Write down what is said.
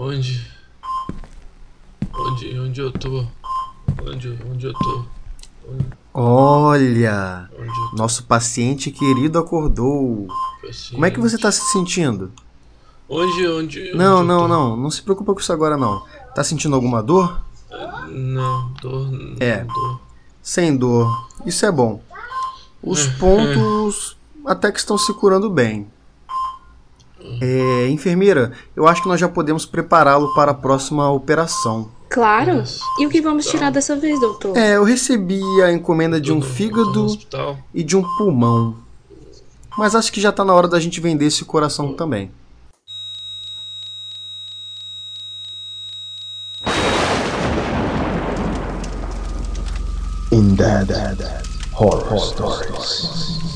Onde? Onde, onde eu tô? Onde, onde eu tô? Onde, Olha, onde eu tô? nosso paciente querido acordou. Como é que você tá se sentindo? Onde, onde? Não, onde não, tô? não. Não se preocupa com isso agora não. Tá sentindo alguma dor? Não, dor. É. Não, dor. Sem dor. Isso é bom. Os pontos até que estão se curando bem. É, enfermeira, eu acho que nós já podemos prepará-lo para a próxima operação. Claro. E o que vamos tirar dessa vez, doutor? É, eu recebi a encomenda de um fígado e de um pulmão. Mas acho que já tá na hora da gente vender esse coração também. Undead Horror Stories.